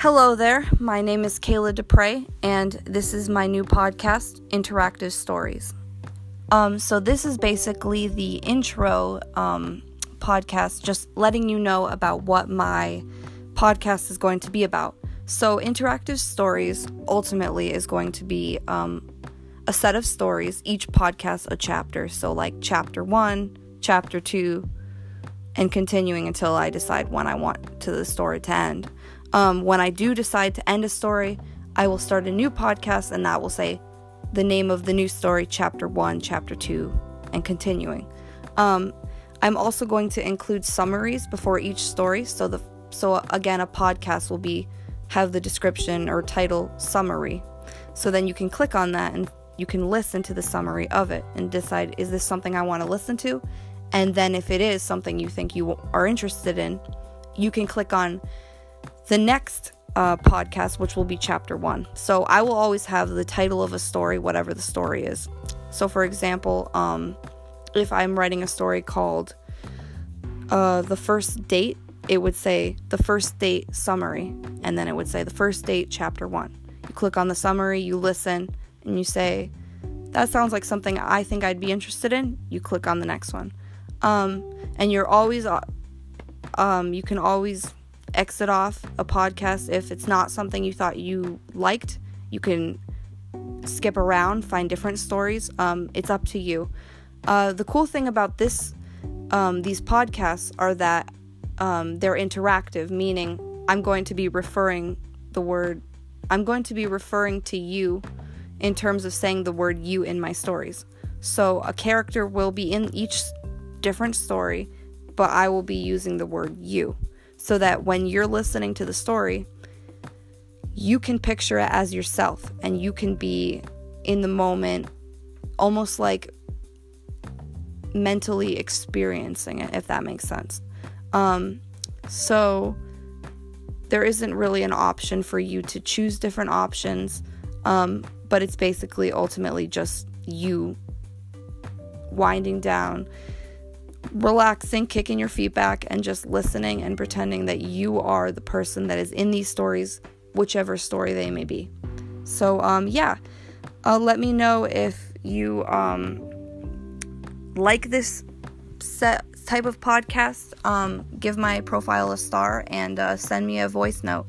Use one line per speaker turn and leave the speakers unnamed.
Hello there, my name is Kayla Dupre, and this is my new podcast, Interactive Stories. Um, so, this is basically the intro um, podcast, just letting you know about what my podcast is going to be about. So, Interactive Stories ultimately is going to be um, a set of stories, each podcast a chapter. So, like chapter one, chapter two, and continuing until I decide when I want to the story to end. Um, when I do decide to end a story, I will start a new podcast and that will say the name of the new story, chapter one, chapter two, and continuing. Um, I'm also going to include summaries before each story, so the so again a podcast will be have the description or title summary. So then you can click on that and you can listen to the summary of it and decide is this something I want to listen to? And then if it is something you think you are interested in, you can click on the next uh, podcast, which will be chapter one. So I will always have the title of a story, whatever the story is. So, for example, um, if I'm writing a story called uh, The First Date, it would say The First Date Summary, and then it would say The First Date, Chapter One. You click on the summary, you listen, and you say, That sounds like something I think I'd be interested in. You click on the next one. Um, and you're always, uh, um, you can always exit off a podcast if it's not something you thought you liked. You can skip around, find different stories. Um, it's up to you. Uh, the cool thing about this, um, these podcasts, are that um, they're interactive, meaning I'm going to be referring the word, I'm going to be referring to you in terms of saying the word you in my stories. So a character will be in each different story, but I will be using the word you so that when you're listening to the story, you can picture it as yourself and you can be in the moment almost like mentally experiencing it if that makes sense. Um, so there isn't really an option for you to choose different options um, but it's basically ultimately just you winding down relaxing, kicking your feet back, and just listening and pretending that you are the person that is in these stories, whichever story they may be. So, um, yeah, uh, let me know if you um, like this set type of podcast. Um, give my profile a star and uh, send me a voice note.